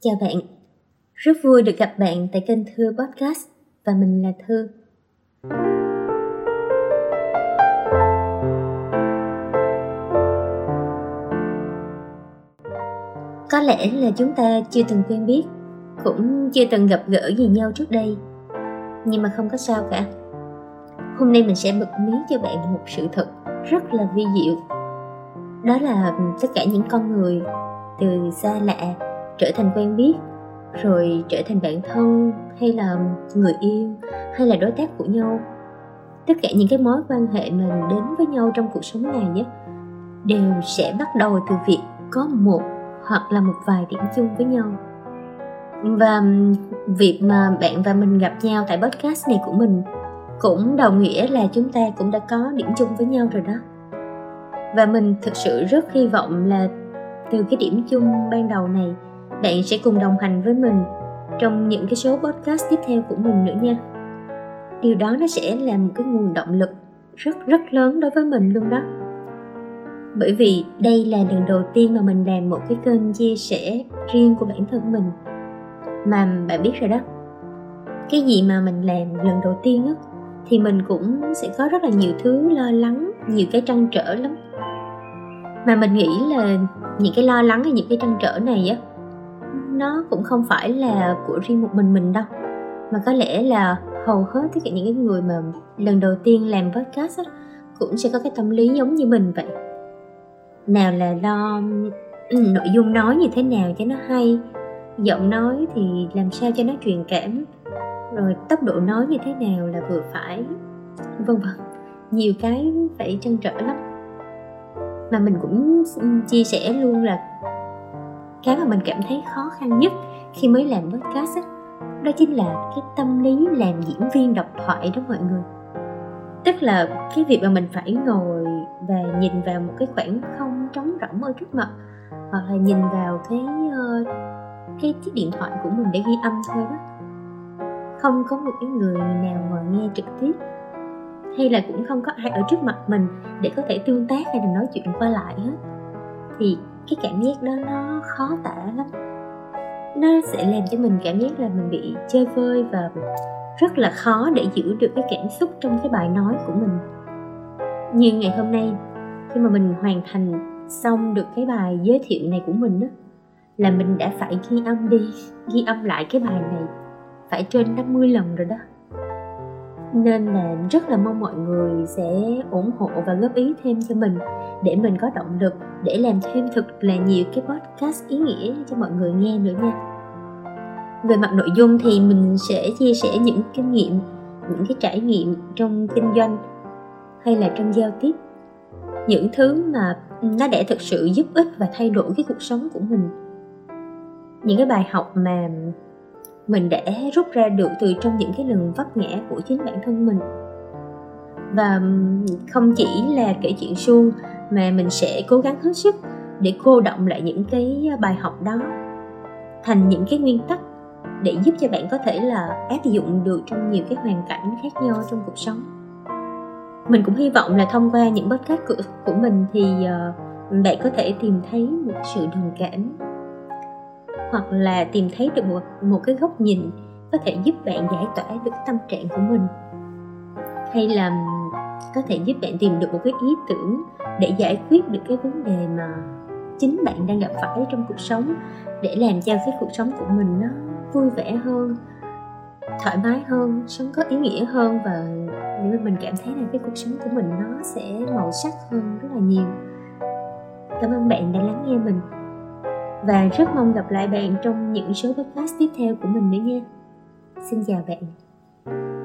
Chào bạn, rất vui được gặp bạn tại kênh Thư Podcast và mình là Thư. Có lẽ là chúng ta chưa từng quen biết, cũng chưa từng gặp gỡ gì nhau trước đây, nhưng mà không có sao cả. Hôm nay mình sẽ bật mí cho bạn một sự thật rất là vi diệu. Đó là tất cả những con người từ xa lạ trở thành quen biết, rồi trở thành bạn thân hay là người yêu hay là đối tác của nhau. Tất cả những cái mối quan hệ mình đến với nhau trong cuộc sống này á đều sẽ bắt đầu từ việc có một hoặc là một vài điểm chung với nhau. Và việc mà bạn và mình gặp nhau tại podcast này của mình cũng đồng nghĩa là chúng ta cũng đã có điểm chung với nhau rồi đó. Và mình thực sự rất hy vọng là từ cái điểm chung ban đầu này bạn sẽ cùng đồng hành với mình trong những cái số podcast tiếp theo của mình nữa nha. Điều đó nó sẽ là một cái nguồn động lực rất rất lớn đối với mình luôn đó. Bởi vì đây là lần đầu tiên mà mình làm một cái kênh chia sẻ riêng của bản thân mình. Mà bạn biết rồi đó, cái gì mà mình làm lần đầu tiên á, thì mình cũng sẽ có rất là nhiều thứ lo lắng, nhiều cái trăn trở lắm. Mà mình nghĩ là những cái lo lắng hay những cái trăn trở này á nó cũng không phải là của riêng một mình mình đâu. Mà có lẽ là hầu hết tất cả những cái người mà lần đầu tiên làm podcast á, cũng sẽ có cái tâm lý giống như mình vậy. Nào là lo ừ, nội dung nói như thế nào cho nó hay giọng nói thì làm sao cho nó truyền cảm rồi tốc độ nói như thế nào là vừa phải vân vân. Nhiều cái phải trăn trở lắm. Mà mình cũng ừ, chia sẻ luôn là cái mà mình cảm thấy khó khăn nhất khi mới làm podcast đó, đó chính là cái tâm lý làm diễn viên độc thoại đó mọi người. Tức là cái việc mà mình phải ngồi và nhìn vào một cái khoảng không trống rỗng ở trước mặt hoặc là nhìn vào cái uh, cái chiếc điện thoại của mình để ghi âm thôi đó không có một cái người nào ngồi nghe trực tiếp hay là cũng không có ai ở trước mặt mình để có thể tương tác hay là nói chuyện qua lại hết. Thì cái cảm giác đó nó khó tả lắm. Nó sẽ làm cho mình cảm giác là mình bị chơi vơi và rất là khó để giữ được cái cảm xúc trong cái bài nói của mình. Như ngày hôm nay, khi mà mình hoàn thành xong được cái bài giới thiệu này của mình đó là mình đã phải ghi âm đi, ghi âm lại cái bài này phải trên 50 lần rồi đó nên là rất là mong mọi người sẽ ủng hộ và góp ý thêm cho mình để mình có động lực để làm thêm thật là nhiều cái podcast ý nghĩa cho mọi người nghe nữa nha. Về mặt nội dung thì mình sẽ chia sẻ những kinh nghiệm, những cái trải nghiệm trong kinh doanh hay là trong giao tiếp. Những thứ mà nó đã thực sự giúp ích và thay đổi cái cuộc sống của mình. Những cái bài học mà mình đã rút ra được từ trong những cái lần vấp ngã của chính bản thân mình. Và không chỉ là kể chuyện suông mà mình sẽ cố gắng hết sức để cô động lại những cái bài học đó thành những cái nguyên tắc để giúp cho bạn có thể là áp dụng được trong nhiều cái hoàn cảnh khác nhau trong cuộc sống. Mình cũng hy vọng là thông qua những podcast của, của mình thì uh, bạn có thể tìm thấy một sự đồng cảm hoặc là tìm thấy được một một cái góc nhìn có thể giúp bạn giải tỏa được tâm trạng của mình. Hay là có thể giúp bạn tìm được một cái ý tưởng để giải quyết được cái vấn đề mà chính bạn đang gặp phải trong cuộc sống, để làm cho cái cuộc sống của mình nó vui vẻ hơn, thoải mái hơn, sống có ý nghĩa hơn và nếu mình cảm thấy là cái cuộc sống của mình nó sẽ màu sắc hơn rất là nhiều. Cảm ơn bạn đã lắng nghe mình và rất mong gặp lại bạn trong những số podcast tiếp theo của mình nữa nha. Xin chào bạn.